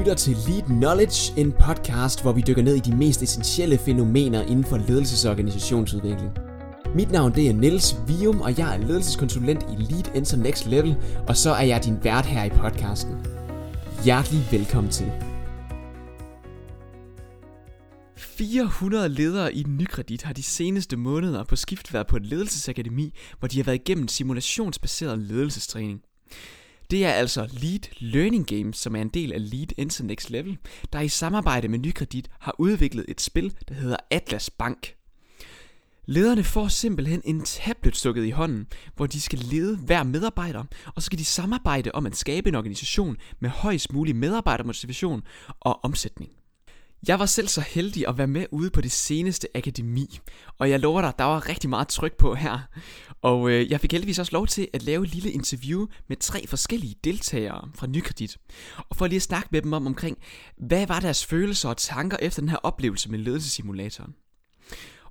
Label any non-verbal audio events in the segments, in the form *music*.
lytter til Lead Knowledge, en podcast, hvor vi dykker ned i de mest essentielle fænomener inden for ledelses- og organisationsudvikling. Mit navn det er Niels Vium, og jeg er ledelseskonsulent i Lead Enter Next Level, og så er jeg din vært her i podcasten. Hjertelig velkommen til. 400 ledere i Nykredit har de seneste måneder på skift været på et ledelsesakademi, hvor de har været igennem simulationsbaseret ledelsestræning. Det er altså Lead Learning Games, som er en del af Lead Enter Next Level, der i samarbejde med Nykredit har udviklet et spil, der hedder Atlas Bank. Lederne får simpelthen en tablet stukket i hånden, hvor de skal lede hver medarbejder, og så skal de samarbejde om at skabe en organisation med højst mulig medarbejdermotivation og omsætning. Jeg var selv så heldig at være med ude på det seneste akademi, og jeg lover dig, der var rigtig meget tryk på her. Og øh, jeg fik heldigvis også lov til at lave et lille interview med tre forskellige deltagere fra Nykredit. Og for lige at snakke med dem om omkring, hvad var deres følelser og tanker efter den her oplevelse med ledelsessimulatoren.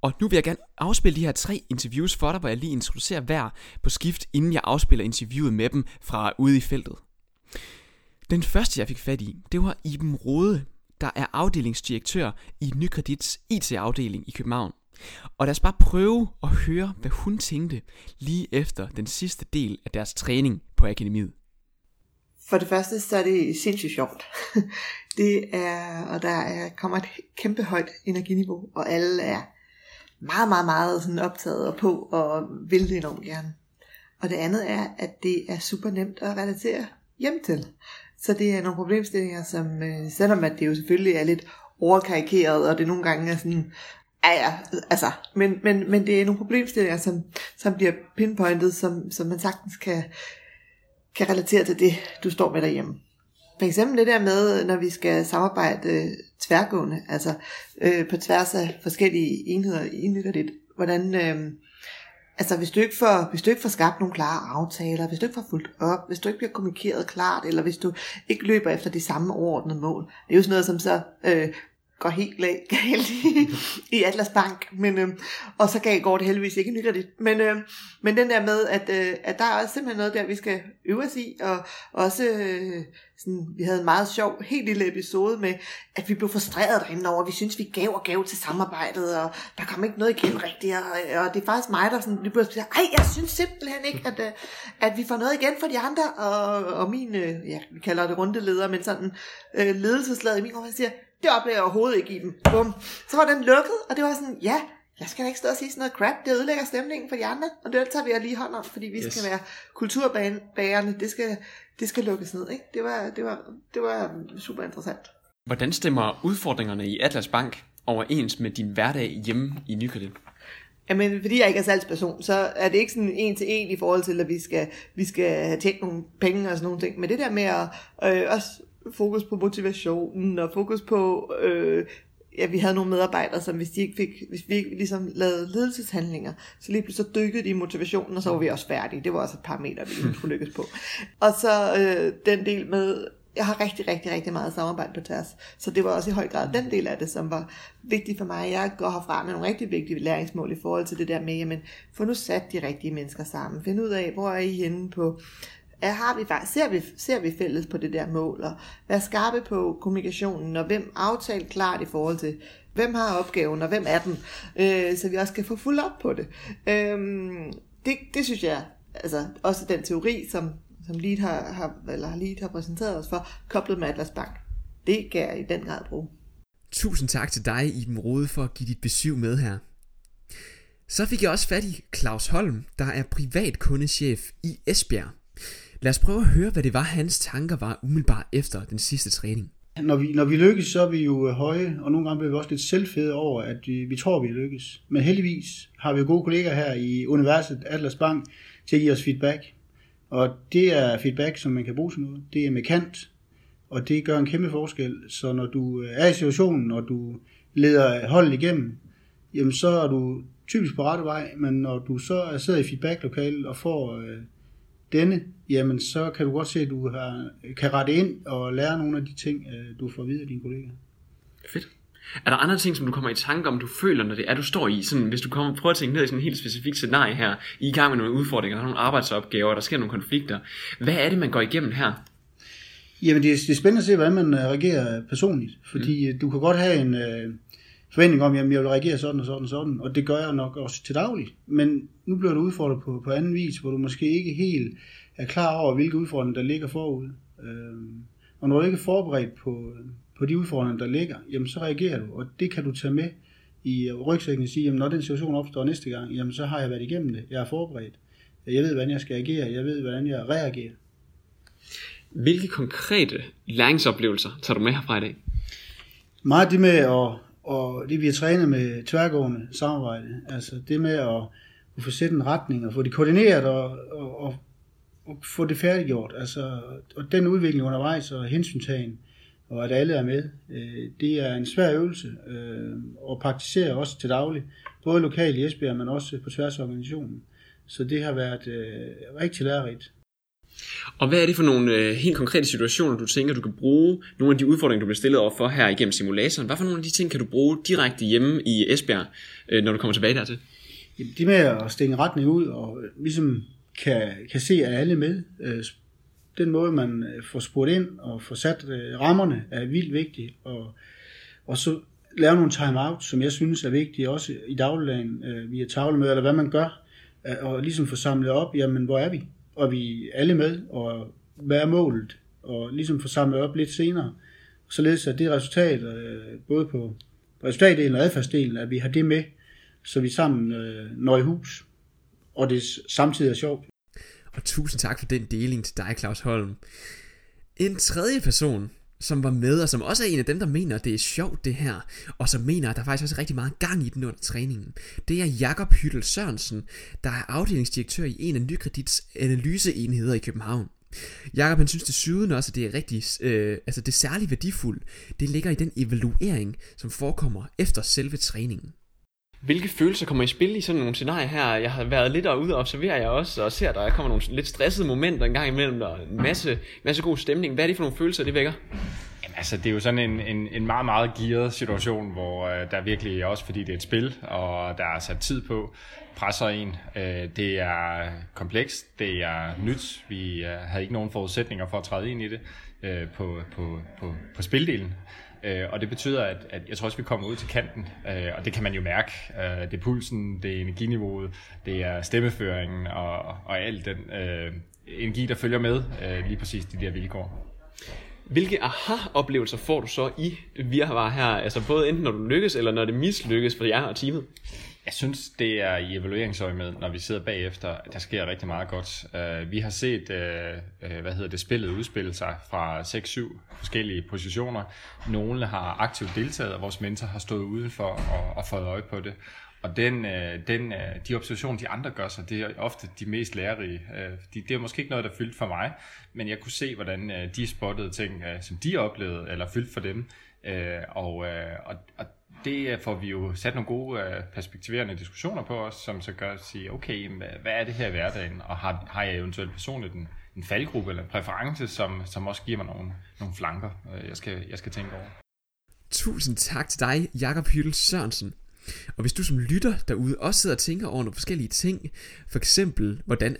Og nu vil jeg gerne afspille de her tre interviews for dig, hvor jeg lige introducerer hver på skift, inden jeg afspiller interviewet med dem fra ude i feltet. Den første, jeg fik fat i, det var Iben Rode, der er afdelingsdirektør i Nykredits IT-afdeling i København. Og lad os bare prøve at høre, hvad hun tænkte lige efter den sidste del af deres træning på akademiet. For det første, så er det sindssygt sjovt. *laughs* Det er, og der er, kommer et kæmpe højt energiniveau, og alle er meget, meget, meget sådan optaget og på, og vil det enormt gerne. Og det andet er, at det er super nemt at relatere hjem til. Så det er nogle problemstillinger, som øh, selvom at det jo selvfølgelig er lidt overkarikeret, og det nogle gange er sådan, ja ja, altså, men, men, men det er nogle problemstillinger, som, som bliver pinpointet, som, som man sagtens kan, kan relatere til det, du står med derhjemme. For eksempel det der med, når vi skal samarbejde øh, tværgående, altså øh, på tværs af forskellige enheder i lidt, hvordan, øh, Altså hvis du, ikke får, hvis du ikke får skabt nogle klare aftaler, hvis du ikke får fuldt op, hvis du ikke bliver kommunikeret klart, eller hvis du ikke løber efter de samme overordnede mål. Det er jo sådan noget, som så øh, går helt galt i, i Atlas Bank, men, øh, og så går det heldigvis ikke nyttigt. Men, øh, men den der med, at, øh, at der er også simpelthen noget der, vi skal øve os i, og også, øh, sådan, vi havde en meget sjov, helt lille episode med, at vi blev frustreret derinde over, vi synes vi gav og gav til samarbejdet, og der kom ikke noget igen rigtigt, og, og det er faktisk mig, der sådan, lige pludselig siger, ej, jeg synes simpelthen ikke, at, øh, at vi får noget igen for de andre, og, og min, øh, ja, vi kalder det rundeleder, men sådan øh, ledelseslaget i min år, siger, det oplever jeg overhovedet ikke i dem. Bum. Så var den lukket, og det var sådan, ja, jeg skal da ikke stå og sige sådan noget crap, det ødelægger stemningen for de andre, og det tager vi lige hånd om, fordi vi yes. skal være kulturbærende, det skal, det skal lukkes ned. Ikke? Det, var, det, var, det var super interessant. Hvordan stemmer udfordringerne i Atlas Bank overens med din hverdag hjemme i Nykredit? Jamen, fordi jeg ikke er salgsperson, så er det ikke sådan en til en i forhold til, at vi skal, vi skal have tjent nogle penge og sådan nogle ting. Men det der med at øh, også fokus på motivationen og fokus på, øh, ja, vi havde nogle medarbejdere, som hvis de ikke fik, hvis vi ikke ligesom lavede ledelseshandlinger, så lige pludselig så dykkede de i motivationen, og så var vi også færdige. Det var også et par meter, vi ligesom *laughs* skulle lykkes på. Og så øh, den del med, jeg har rigtig, rigtig, rigtig meget samarbejde på tværs. Så det var også i høj grad den del af det, som var vigtigt for mig. Jeg går herfra med nogle rigtig vigtige læringsmål i forhold til det der med, jamen, få nu sat de rigtige mennesker sammen. Find ud af, hvor er I henne på er, har vi ser, vi, ser vi fælles på det der mål, og vær skarpe på kommunikationen, og hvem aftalt klart i forhold til, hvem har opgaven, og hvem er den, øh, så vi også kan få fuld op på det. Øh, det, det synes jeg, altså også den teori, som, som Lead har, har, eller Lead har præsenteret os for, koblet med Atlas Bank, det kan jeg i den grad bruge. Tusind tak til dig, Iben Rode, for at give dit besøg med her. Så fik jeg også fat i Claus Holm, der er privatkundechef i Esbjerg. Lad os prøve at høre, hvad det var, hans tanker var umiddelbart efter den sidste træning. Når vi, når vi lykkes, så er vi jo øh, høje, og nogle gange bliver vi også lidt selvfede over, at vi, vi tror, vi lykkes. Men heldigvis har vi gode kolleger her i Universet Atlas Bank til at give os feedback. Og det er feedback, som man kan bruge til noget. Det er med kant, og det gør en kæmpe forskel. Så når du øh, er i situationen, og du leder holdet igennem, jamen så er du typisk på rette vej, men når du så sidder i feedbacklokalet og får øh, denne, jamen så kan du godt se, at du har, kan rette ind og lære nogle af de ting, øh, du får videre af dine kollegaer. Fedt. Er der andre ting, som du kommer i tanke om, du føler, når det er, du står i? Sådan, hvis du kommer, prøver at tænke ned i sådan en helt specifik scenarie her, I er i gang med nogle udfordringer, der er nogle arbejdsopgaver, der sker nogle konflikter. Hvad er det, man går igennem her? Jamen, det er, det er spændende at se, hvordan man øh, reagerer personligt. Fordi mm. du kan godt have en øh, forventning om, at jeg vil reagere sådan og sådan og sådan, og det gør jeg nok også til daglig. Men nu bliver du udfordret på, på anden vis, hvor du måske ikke helt er klar over, hvilke udfordringer, der ligger forud. Øh, og når du ikke er forberedt på, på de udfordringer, der ligger, jamen så reagerer du, og det kan du tage med i rygsækken og sige, jamen når den situation opstår næste gang, jamen så har jeg været igennem det, jeg er forberedt. Jeg ved, hvordan jeg skal agere, jeg ved, hvordan jeg reagerer. Hvilke konkrete læringsoplevelser tager du med herfra i dag? Meget det med at, og det vi har trænet med tværgående samarbejde, altså det med at, at få sætte en retning og få det koordineret og, og, og, og få det færdiggjort, altså og den udvikling undervejs og hensyntagen, og at alle er med, øh, det er en svær øvelse øh, at praktisere også til daglig, både lokalt i Esbjerg, men også på tværs af organisationen. Så det har været øh, rigtig lærerigt. Og hvad er det for nogle øh, helt konkrete situationer, du tænker, du kan bruge nogle af de udfordringer, du bliver stillet over for her igennem simulatoren? Hvad for nogle af de ting kan du bruge direkte hjemme i Esbjerg, øh, når du kommer tilbage dertil? Jamen, det med at stænge retning ud og øh, ligesom kan, kan se, at alle med. Øh, den måde, man øh, får spurgt ind og får sat øh, rammerne, er vildt vigtig. Og, og så lave nogle time-out, som jeg synes er vigtige, også i dagligdagen øh, via tavlemøder, eller hvad man gør, øh, og ligesom få samlet op, jamen hvor er vi? Og vi alle med, og hvad er målet? Og ligesom få samlet op lidt senere, således at det resultat, øh, både på resultatdelen og adfærdsdelen, at vi har det med, så vi sammen øh, når i hus, og det samtidig er sjovt. Og tusind tak for den deling til dig, Claus Holm. En tredje person, som var med, og som også er en af dem, der mener, at det er sjovt det her, og som mener, at der faktisk også er rigtig meget gang i den under træningen. Det er Jakob Hyttel Sørensen, der er afdelingsdirektør i en af Nykredits analyseenheder i København. Jakob han synes desuden også, at det er rigtig, øh, altså det særligt værdifuldt, det ligger i den evaluering, som forekommer efter selve træningen. Hvilke følelser kommer i spil i sådan nogle scenarier her? Jeg har været lidt derude og observerer jeg også, og ser, at der kommer nogle lidt stressede momenter en gang imellem, der en masse, masse god stemning. Hvad er det for nogle følelser, det vækker? Altså, det er jo sådan en, en, en meget, meget gearet situation, hvor øh, der virkelig, også fordi det er et spil, og der er sat tid på, presser en. Øh, det er komplekst, det er nyt. Vi øh, havde ikke nogen forudsætninger for at træde ind i det øh, på, på, på, på spildelen. Øh, og det betyder, at, at jeg tror også, vi kommer ud til kanten, øh, og det kan man jo mærke. Øh, det er pulsen, det er energiniveauet, det er stemmeføringen og, og al den øh, energi, der følger med øh, lige præcis de der vilkår. Hvilke aha-oplevelser får du så i virvar her? Altså både enten når du lykkes, eller når det mislykkes for jer og teamet? Jeg synes, det er i evalueringsøjemed, når vi sidder bagefter, at der sker rigtig meget godt. Uh, vi har set, uh, hvad hedder det, spillet udspille sig fra 6-7 forskellige positioner. Nogle har aktivt deltaget, og vores mentor har stået udenfor og, og fået øje på det. Og den, den, de observationer, de andre gør sig, det er ofte de mest lærerige. De, det er måske ikke noget, der fyldt for mig, men jeg kunne se, hvordan de spottede ting, som de oplevede, eller fyldt for dem. Og, og, og det øh, får vi jo sat nogle gode øh, perspektiverende diskussioner på os, som så gør at sige, okay, hvad er det her i hverdagen, og har, har jeg eventuelt personligt en, en faldgruppe eller en præference, som, som også giver mig nogle, nogle flanker, øh, jeg skal, jeg skal tænke over. Tusind tak til dig, Jakob Hyttel Sørensen. Og hvis du som lytter derude også sidder og tænker over nogle forskellige ting, for eksempel hvordan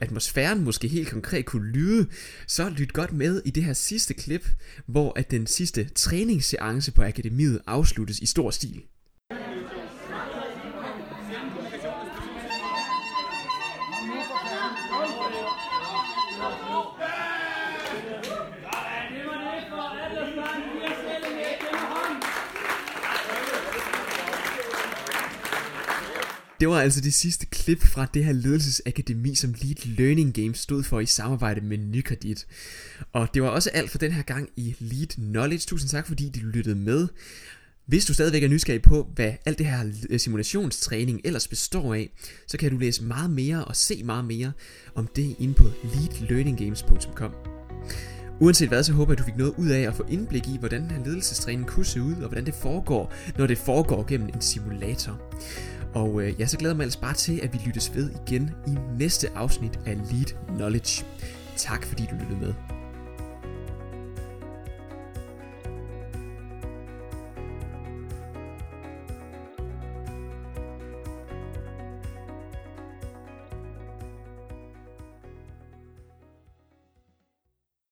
atmosfæren måske helt konkret kunne lyde, så lyt godt med i det her sidste klip, hvor at den sidste træningsseance på akademiet afsluttes i stor stil. Det var altså det sidste klip fra det her ledelsesakademi, som Lead Learning Games stod for i samarbejde med Nykredit. Og det var også alt for den her gang i Lead Knowledge. Tusind tak, fordi du lyttede med. Hvis du stadigvæk er nysgerrig på, hvad alt det her øh, simulationstræning ellers består af, så kan du læse meget mere og se meget mere om det inde på leadlearninggames.com. Uanset hvad, så håber jeg, at du fik noget ud af at få indblik i, hvordan den her ledelsestræning kunne se ud, og hvordan det foregår, når det foregår gennem en simulator. Og øh, jeg så glæder mig altså bare til, at vi lyttes ved igen i næste afsnit af Lead Knowledge. Tak fordi du lyttede med.